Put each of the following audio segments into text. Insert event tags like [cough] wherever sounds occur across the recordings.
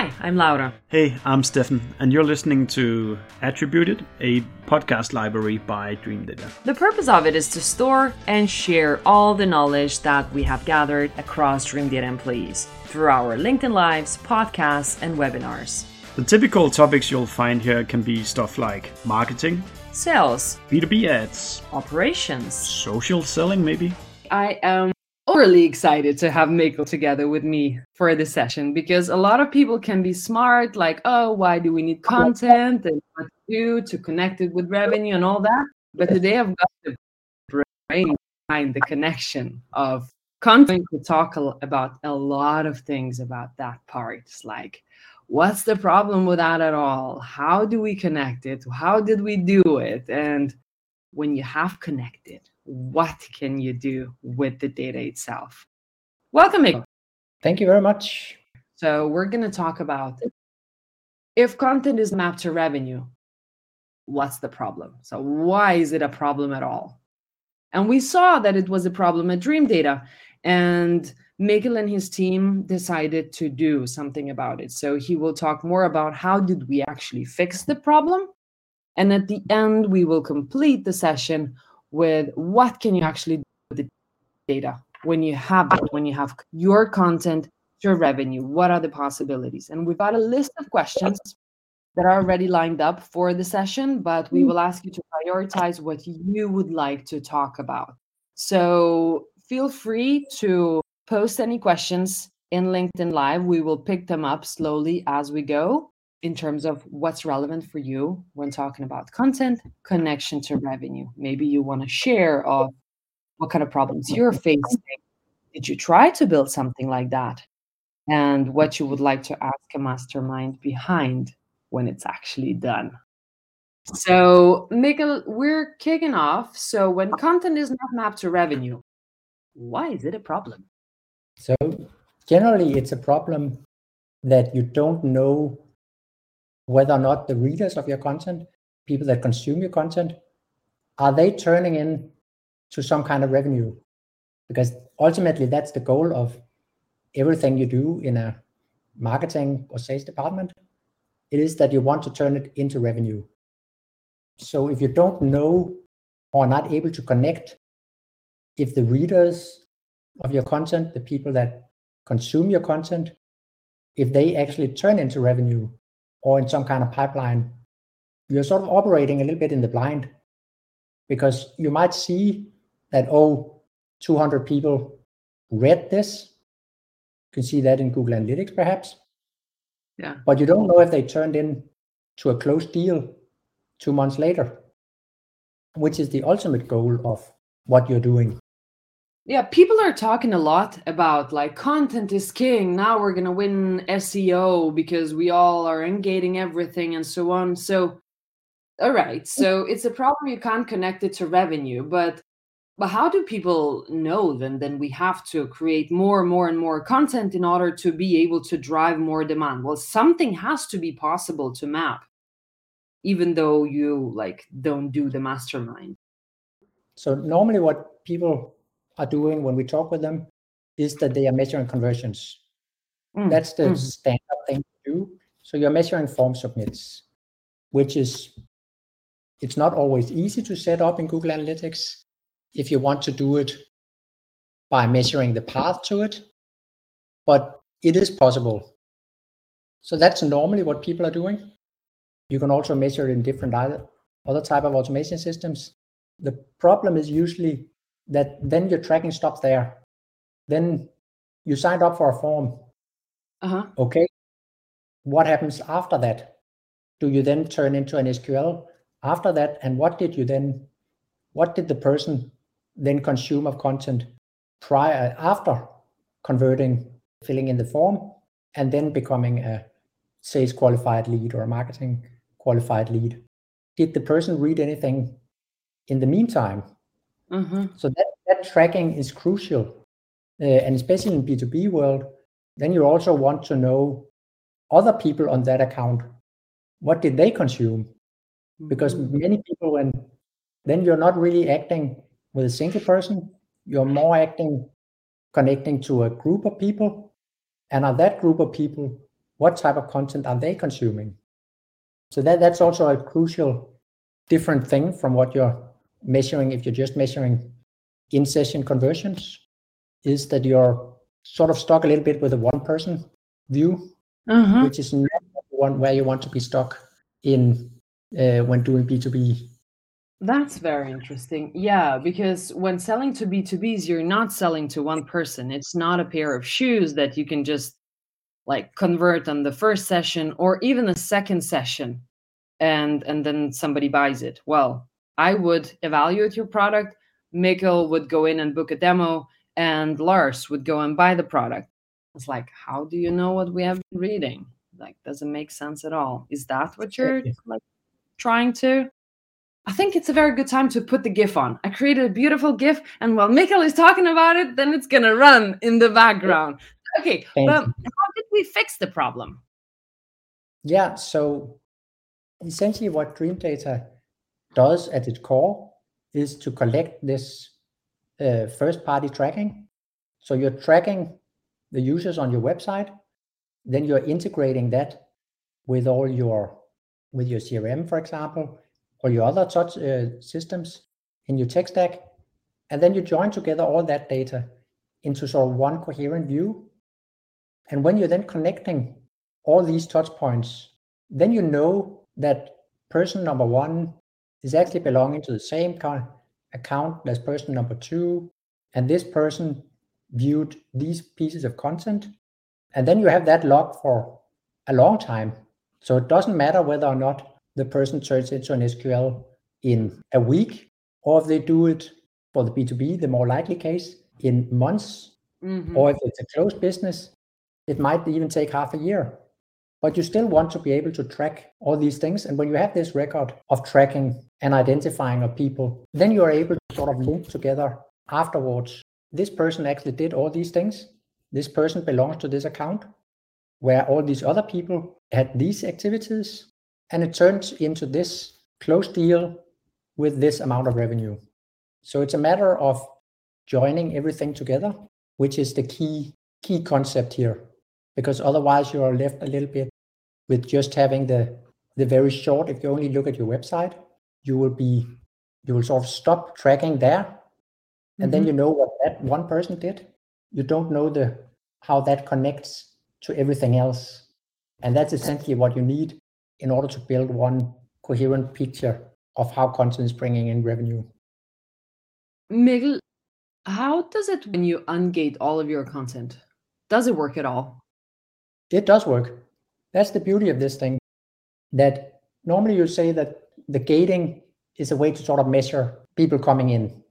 Hi, I'm Laura. Hey, I'm Stefan, and you're listening to Attributed, a podcast library by Dreamdata. The purpose of it is to store and share all the knowledge that we have gathered across Dreamdata employees through our LinkedIn Lives, podcasts, and webinars. The typical topics you'll find here can be stuff like marketing, sales, B2B ads, operations, social selling, maybe. I am overly excited to have Mikkel together with me for this session because a lot of people can be smart, like, oh, why do we need [laughs] content and what to do to connect it with revenue and all that. But today I've got the brain behind the connection of content to talk about a lot of things about that part. It's like, what's the problem with that at all? How do we connect it? How did we do it? And when you have connected, what can you do with the data itself? Welcome, Mick. Oh, thank you very much. So, we're going to talk about if content is mapped to revenue, what's the problem? So, why is it a problem at all? And we saw that it was a problem at Dreamdata, and Mikkel and his team decided to do something about it. So, he will talk more about how did we actually fix the problem. And at the end, we will complete the session with what can you actually do with the data when you have it, when you have your content, your revenue, what are the possibilities? And we've got a list of questions that are already lined up for the session, but we mm. will ask you to prioritize what you would like to talk about. So feel free to post any questions in LinkedIn Live. We will pick them up slowly as we go in terms of what's relevant for you when talking about content connection to revenue. Maybe you want to share of what kind of problems you're facing. Did you try to build something like that? And what you would like to ask a mastermind behind when it's actually done. So Mikkel, we're kicking off. So when content is not mapped to revenue why is it a problem? So generally it's a problem that you don't know whether or not the readers of your content, people that consume your content, are they turning in to some kind of revenue? Because ultimately, that's the goal of everything you do in a marketing or sales department. It is that you want to turn it into revenue. So if you don't know or not able to connect if the readers of your content, the people that consume your content, if they actually turn into revenue, or in some kind of pipeline, you're sort of operating a little bit in the blind because you might see that, oh, 200 people read this. You can see that in Google Analytics, perhaps. Yeah. But you don't know if they turned in to a closed deal two months later, which is the ultimate goal of what you're doing yeah people are talking a lot about like content is king now we're going to win seo because we all are engaging everything and so on. So all right so [laughs] it's a problem you can't connect it to revenue but but how do people know then then we have to create more and more and more content in order to be able to drive more demand? Well something has to be possible to map even though you like don't do the mastermind. So normally what people are doing when we talk with them is that they are measuring conversions. Mm. That's the mm. standard thing to do. So you're measuring form submits, which is it's not always easy to set up in Google Analytics if you want to do it by measuring the path to it, but it is possible. So that's normally what people are doing. You can also measure it in different other, other type of automation systems. The problem is usually that then your tracking stops there. Then you signed up for a form. Uh-huh. Okay. What happens after that? Do you then turn into an SQL after that? And what did you then, what did the person then consume of content prior, after converting, filling in the form, and then becoming a sales qualified lead or a marketing qualified lead? Did the person read anything in the meantime? Mm-hmm. So that, that tracking is crucial. Uh, and especially in B2B world, then you also want to know other people on that account. What did they consume? Because mm-hmm. many people, when then you're not really acting with a single person, you're more acting connecting to a group of people. And of that group of people, what type of content are they consuming? So that, that's also a crucial different thing from what you're measuring if you're just measuring in session conversions is that you're sort of stuck a little bit with a one person view, Uh-huh. which is not one where you want to be stuck in uh, when doing B2B. That's very interesting. Yeah, because when selling to B2Bs, you're not selling to one person. It's not a pair of shoes that you can just like convert on the first session or even the second session and and then somebody buys it. Well, I would evaluate your product, Mikkel would go in and book a demo, and Lars would go and buy the product. It's like, how do you know what we have been reading? Like, doesn't make sense at all. Is that what you're like trying to? I think it's a very good time to put the GIF on. I created a beautiful GIF, and while Mikkel is talking about it, then it's gonna run in the background. Okay, but how did we fix the problem? Yeah, so essentially what Dreamdata does at its core is to collect this uh, first party tracking. So you're tracking the users on your website, then you're integrating that with all your with your CRM, for example, or your other touch uh, systems in your tech stack, and then you join together all that data into sort of one coherent view. And when you're then connecting all these touch points, then you know that person number one is actually belonging to the same account as person number two, and this person viewed these pieces of content. And then you have that log for a long time. So it doesn't matter whether or not the person turns into an SQL in a week, or if they do it for the B2B, the more likely case, in months, Mhm. or if it's a closed business, it might even take half a year. But you still want to be able to track all these things. And when you have this record of tracking and identifying of people, then you are able to sort of link together afterwards. This person actually did all these things. This person belongs to this account where all these other people had these activities. And it turns into this close deal with this amount of revenue. So it's a matter of joining everything together, which is the key key concept here. Because otherwise you are left a little bit with just having the the very short, if you only look at your website, you will be you will sort of stop tracking there. And then Mhm. you know what that one person did. You don't know the how that connects to everything else. And that's essentially what you need in order to build one coherent picture of how content is bringing in revenue. Mikkel, how does it when you ungate all of your content? Does it work at all? It does work. That's the beauty of this thing. That normally you say that the gating is a way to sort of measure people coming in.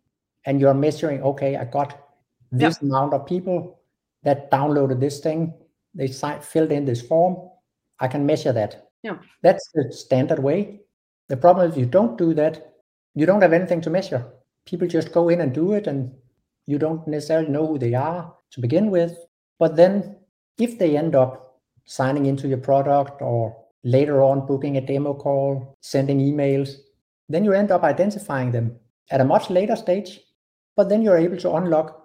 And you're measuring, okay, I got this amount of people that downloaded this thing. They si- filled in this form. I can measure that. Yeah. That's the standard way. The problem is you don't do that, you don't have anything to measure. People just go in and do it, and you don't necessarily know who they are to begin with. But then if they end up signing into your product or later on booking a demo call, sending emails, then you end up identifying them at a much later stage. But then you're able to unlock,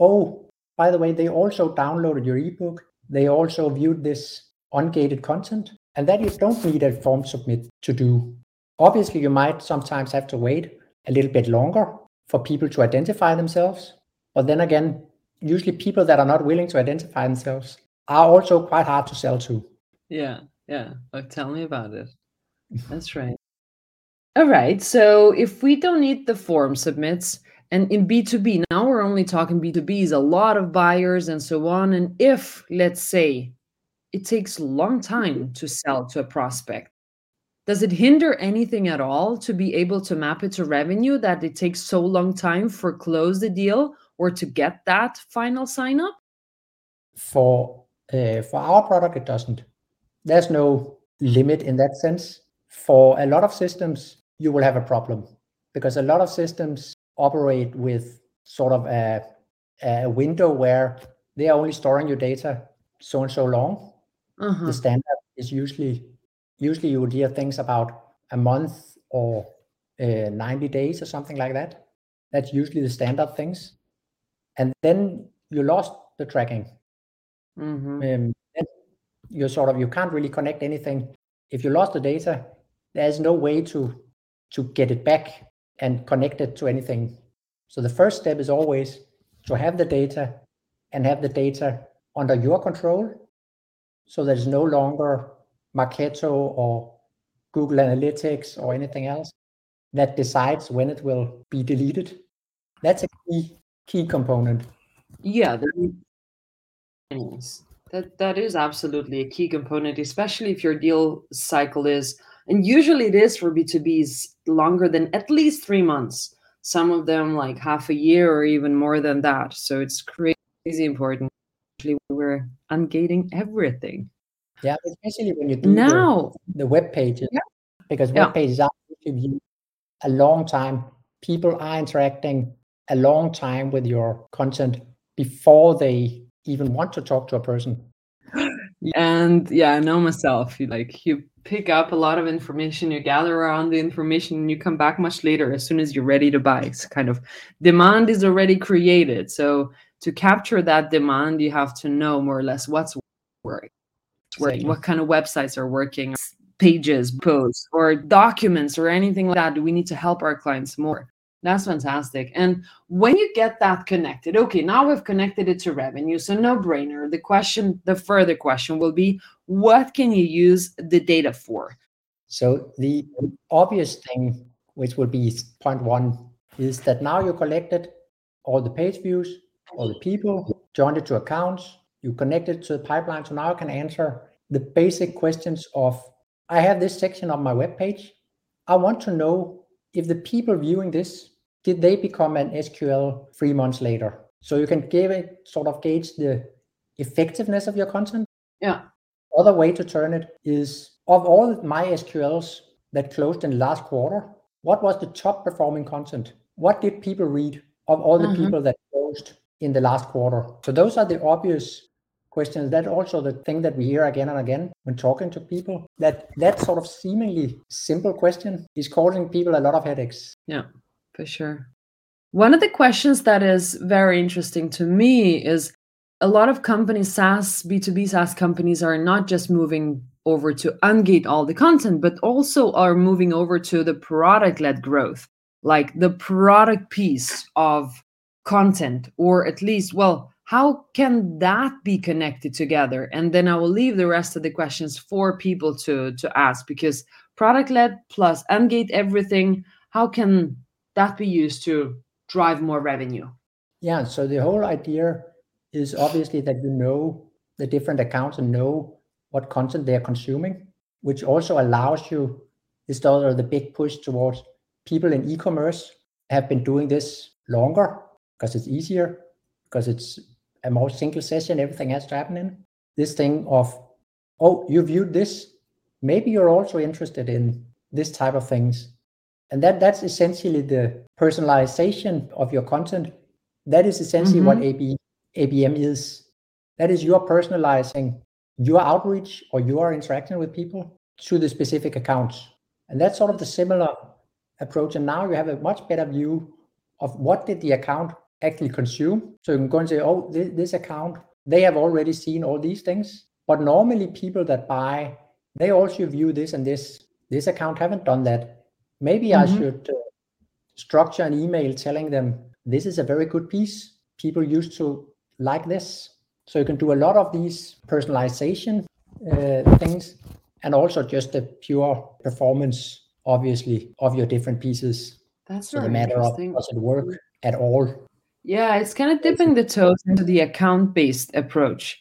oh, by the way, they also downloaded your ebook. They also viewed this ungated content, and that you don't need a form submit to do. Obviously, you might sometimes have to wait a little bit longer for people to identify themselves. But then again, usually people that are not willing to identify themselves are also quite hard to sell to. Yeah, yeah. Oh, tell me about it. That's right. All right. So if we don't need the form submits, and in B2B, now we're only talking B2Bs, a lot of buyers and so on. And if, let's say, it takes a long time to sell to a prospect, does it hinder anything at all to be able to map it to revenue that it takes so long time for close the deal or to get that final sign up? For for our product, it doesn't. There's no limit in that sense. For a lot of systems, you will have a problem because a lot of systems operate with sort of a, a window where they are only storing your data so and so long. Uh-huh. The standard is usually usually you would hear things about a month or uh, 90 days or something like that. That's usually the standard things. And then you lost the tracking. Mhm. Um, you're sort of you can't really connect anything. If you lost the data, there's no way to to get it back and connect it to anything. So the first step is always to have the data and have the data under your control. So there's no longer Marketo or Google Analytics or anything else that decides when it will be deleted. That's a key key component. Yeah, that that is absolutely a key component, especially if your deal cycle is, and usually it is for B2Bs longer than at least three months. Some of them like half a year or even more than that. So it's crazy important. Actually, we're ungating everything. Yeah, especially when you do now the, the web pages, yeah. because web yeah. pages are viewed a long time. People are interacting a long time with your content before they even want to talk to a person. [gasps] And yeah, I know myself. You like you pick up a lot of information, you gather around the information, and you come back much later as soon as you're ready to buy. It's kind of demand is already created. So to capture that demand, you have to know more or less what's working, exactly. what kind of websites are working, pages, posts, or documents, or anything like that. Do we need to help our clients more? That's fantastic. And when you get that connected, okay, now we've connected it to revenue. So no brainer. The question, the further question will be what can you use the data for? So the obvious thing, which would be point one, is that now you collected all the page views, all the people, joined it to accounts, you connected to the pipeline. So now I can answer the basic questions of I have this section on my web page. I want to know if the people viewing this, did they become an SQL three months later? So you can give it sort of gauge the effectiveness of your content. Yeah. Other way to turn it is of all my SQLs that closed in the last quarter, what was the top performing content? What did people read of all the mm-hmm. people that closed in the last quarter? So those are the obvious questions. That also the thing that we hear again and again when talking to people. That that sort of seemingly simple question is causing people a lot of headaches. Yeah, for sure. One of the questions that is very interesting to me is a lot of companies, SaaS, B2B SaaS companies, are not just moving over to ungate all the content, but also are moving over to the product led growth, like the product piece of content, or at least, well, how can that be connected together? And then i will leave the rest of the questions for people to to ask because product led plus ungate everything how can that be used to drive more revenue? Yeah so the whole idea is obviously that you know the different accounts and know what content they're consuming which also allows you this of the big push towards people in e-commerce have been doing this longer because it's easier because it's a more single session, everything has to happen in. This thing of, oh, you viewed this, maybe you're also interested in this type of things. And that that's essentially the personalization of your content. That is essentially mm-hmm. what AB, ABM is. That is your personalizing your outreach or your interaction with people to the specific accounts. And that's sort of the similar approach. And now you have a much better view of what did the account actually consume. So you can go and say, oh, this, this account, they have already seen all these things. But normally people that buy, they also view this and this. This account haven't done that. Maybe mm-hmm. I should uh, structure an email telling them this is a very good piece. People used to like this. So you can do a lot of these personalization uh, things and also just the pure performance, obviously, of your different pieces. That's so the matter of does it work at all yeah, it's kind of dipping the toes into the account based approach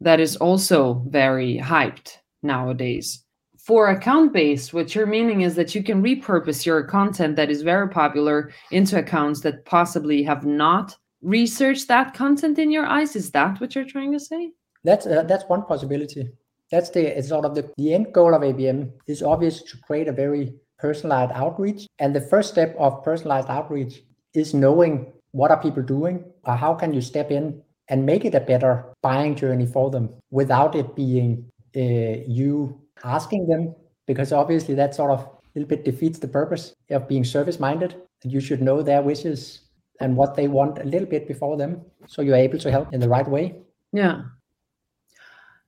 that is also very hyped nowadays. For account based, what you're meaning is that you can repurpose your content that is very popular into accounts that possibly have not researched that content in your eyes. Is that what you're trying to say? That's uh, that's one possibility. That's the it's sort of the, the end goal of ABM is obvious to create a very personalized outreach. And the first step of personalized outreach is knowing what are people doing? Or how can you step in and make it a better buying journey for them without it being uh, you asking them? Because obviously that sort of a little bit defeats the purpose of being service minded. And you should know their wishes and what they want a little bit before them. So you're able to help in the right way. Yeah.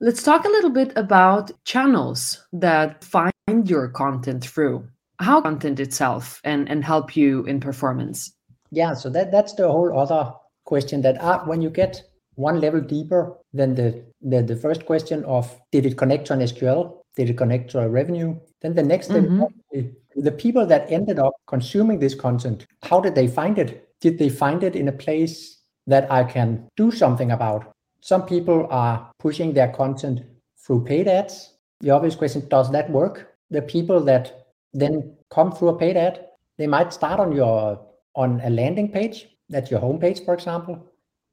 Let's talk a little bit about channels that find your content through. How content itself and, and help you in performance. Yeah, so that, that's the whole other question that uh, when you get one level deeper than the, the, the first question of did it connect to an SQL? Did it connect to a revenue? Then the next mm-hmm. step, the people that ended up consuming this content, how did they find it? Did they find it in a place that I can do something about? Some people are pushing their content through paid ads. The obvious question does that work? The people that then come through a paid ad, they might start on your on a landing page, that's your homepage, for example,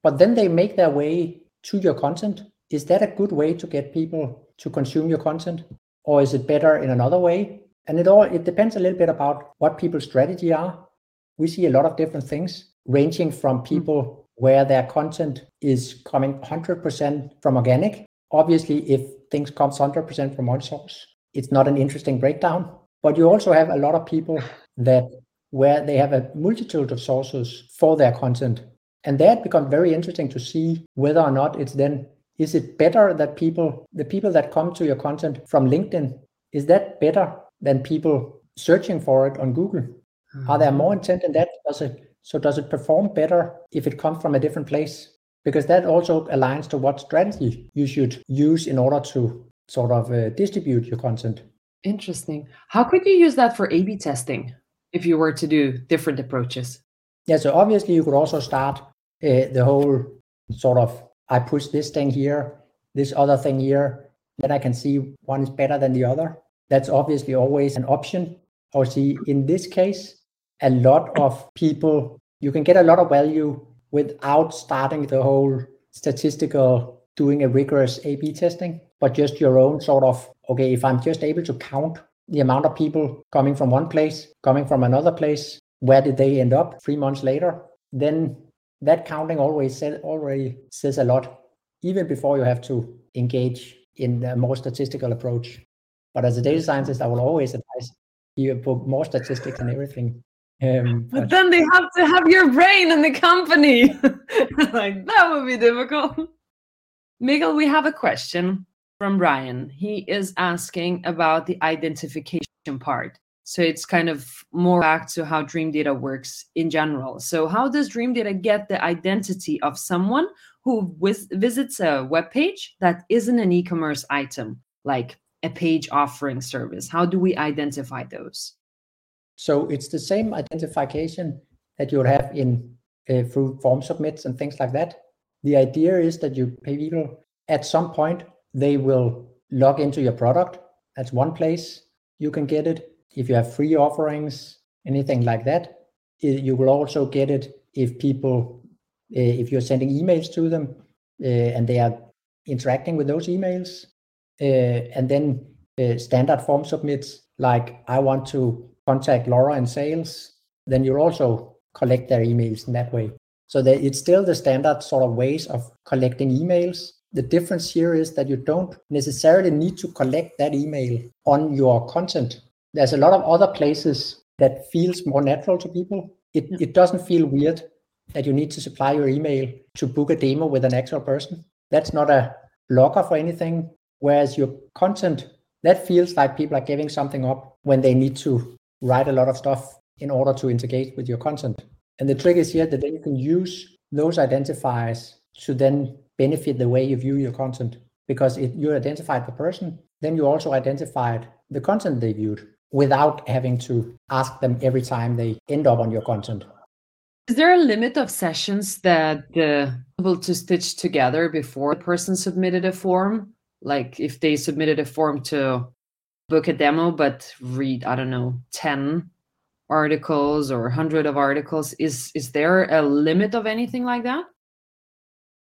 but then they make their way to your content. Is that a good way to get people to consume your content? Or is it better in another way? And it all it depends a little bit about what people's strategy are. We see a lot of different things, ranging from hmm. people where their content is coming 100% from organic. Obviously, if things comes 100% from one source, it's not an interesting breakdown. But you also have a lot of people [laughs] that where they have a multitude of sources for their content. And that becomes very interesting to see whether or not it's then is it better that people the people that come to your content from LinkedIn is that better than people searching for it on Google? Mm-hmm. Are there more intent in that? Does it so does it perform better if it comes from a different place? Because that also aligns to what strategy you should use in order to sort of uh, distribute your content. Interesting. How could you use that for A/B testing if you were to do different approaches? Yeah. So obviously you could also start uh, the whole sort of I push this thing here, this other thing here, then I can see one is better than the other. That's obviously always an option. Or see in this case, a lot of people, you can get a lot of value without starting the whole statistical doing a rigorous A B testing, but just your own sort of, okay, if I'm just able to count the amount of people coming from one place, coming from another place, where did they end up three months later? Then that counting always said, already says a lot, even before you have to engage in a more statistical approach. But as a data scientist, I will always advise you put more statistics and everything um, [laughs] but then they have to have your brain in the company. [laughs] like that would be difficult. [laughs] Mikkel, we have a question from Ryan. He is asking about the identification part. So it's kind of more back to how Dreamdata works in general. So how does Dreamdata get the identity of someone who visits a web page that isn't an e-commerce item, like a page offering service? How do we identify those? So it's the same identification that you would have in uh, through form submits and things like that. The idea is that you pay people at some point they will log into your product. That's one place you can get it. If you have free offerings, anything like that, you will also get it if people uh, if you're sending emails to them uh, and they are interacting with those emails, uh, and then standard form submits like I want to contact Laura in sales, then you'll also collect their emails in that way. So that it's still the standard sort of ways of collecting emails. The difference here is that you don't necessarily need to collect that email on your content. There's a lot of other places that feels more natural to people. It, yeah. it doesn't feel weird that you need to supply your email to book a demo with an actual person. That's not a blocker for anything. Whereas your content, that feels like people are giving something up when they need to write a lot of stuff in order to integrate with your content. And the trick is here that then you can use those identifiers to then benefit the way you view your content. Because if you identified the person, then you also identified the content they viewed without having to ask them every time they end up on your content. Is there a limit of sessions that the able to stitch together before the person submitted a form? Like if they submitted a form to book a demo but read i don't know 10 articles or 100 of articles is is there a limit of anything like that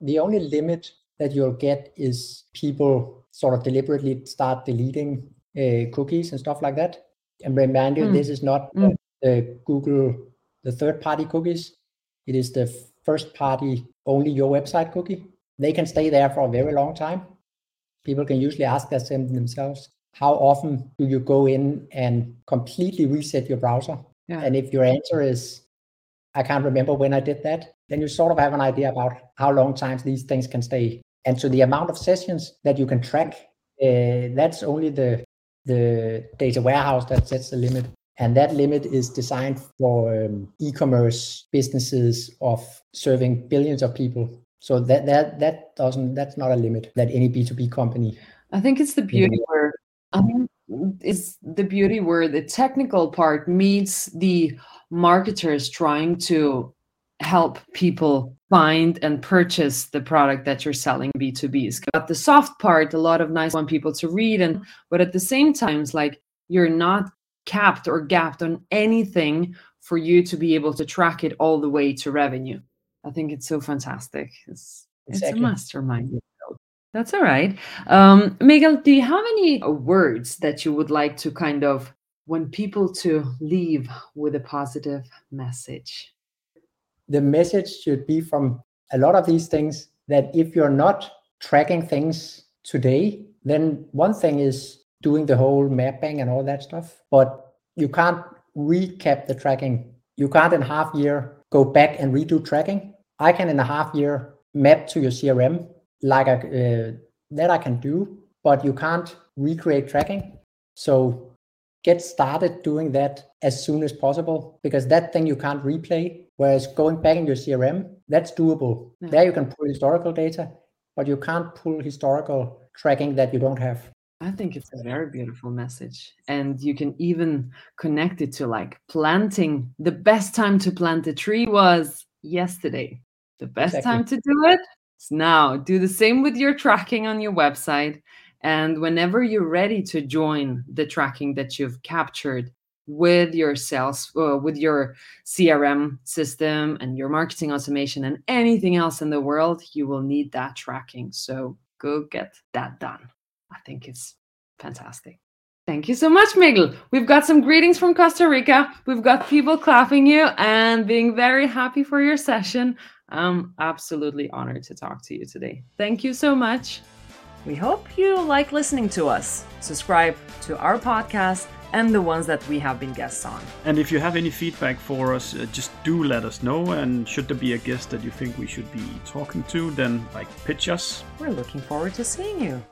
the only limit that you'll get is people sort of deliberately start deleting uh, cookies and stuff like that and remind you mm. this is not mm. the google the third party cookies it is the first party only your website cookie they can stay there for a very long time people can usually ask themselves how often do you go in and completely reset your browser? Yeah. And if your answer is, I can't remember when I did that, then you sort of have an idea about how long times these things can stay. And so the amount of sessions that you can track, uh, that's only the the data warehouse that sets the limit. And that limit is designed for um, e-commerce businesses of serving billions of people. So that that that doesn't that's not a limit that any B2B company. I think it's the beauty where I think it's the beauty where the technical part meets the marketers trying to help people find and purchase the product that you're selling b2b it's got the soft part a lot of nice want people to read and but at the same time it's like you're not capped or gapped on anything for you to be able to track it all the way to revenue. I think it's so fantastic. It's exactly. it's a mastermind that's all right. Um Mikkel do you have any words that you would like to kind of want people to leave with a positive message the message should be from a lot of these things that if you're not tracking things today, then one thing is doing the whole mapping and all that stuff, but you can't recap the tracking. You can't in half year go back and redo tracking. I can in a half year map to your CRM like uh, that I can do, but you can't recreate tracking. So get started doing that as soon as possible because that thing you can't replay Whereas going back in your CRM, that's doable. Yeah. There you can pull historical data, but you can't pull historical tracking that you don't have. I think it's a very beautiful message. And you can even connect it to like planting. The best time to plant a tree was yesterday. The best exactly. time to do it is now. Do the same with your tracking on your website. And whenever you're ready to join the tracking that you've captured, with your sales uh, with your crm system and your marketing automation and anything else in the world you will need that tracking. So go get that done. I think it's fantastic. Thank you so much Mikkel. We've got some greetings from costa rica. We've got people clapping you and being very happy for your session. I'm absolutely honored to talk to you today. Thank you so much we hope you like listening to us subscribe to our podcast and the ones that we have been guests on. And if you have any feedback for us, uh, just do let us know. And should there be a guest that you think we should be talking to, then like pitch us. We're looking forward to seeing you.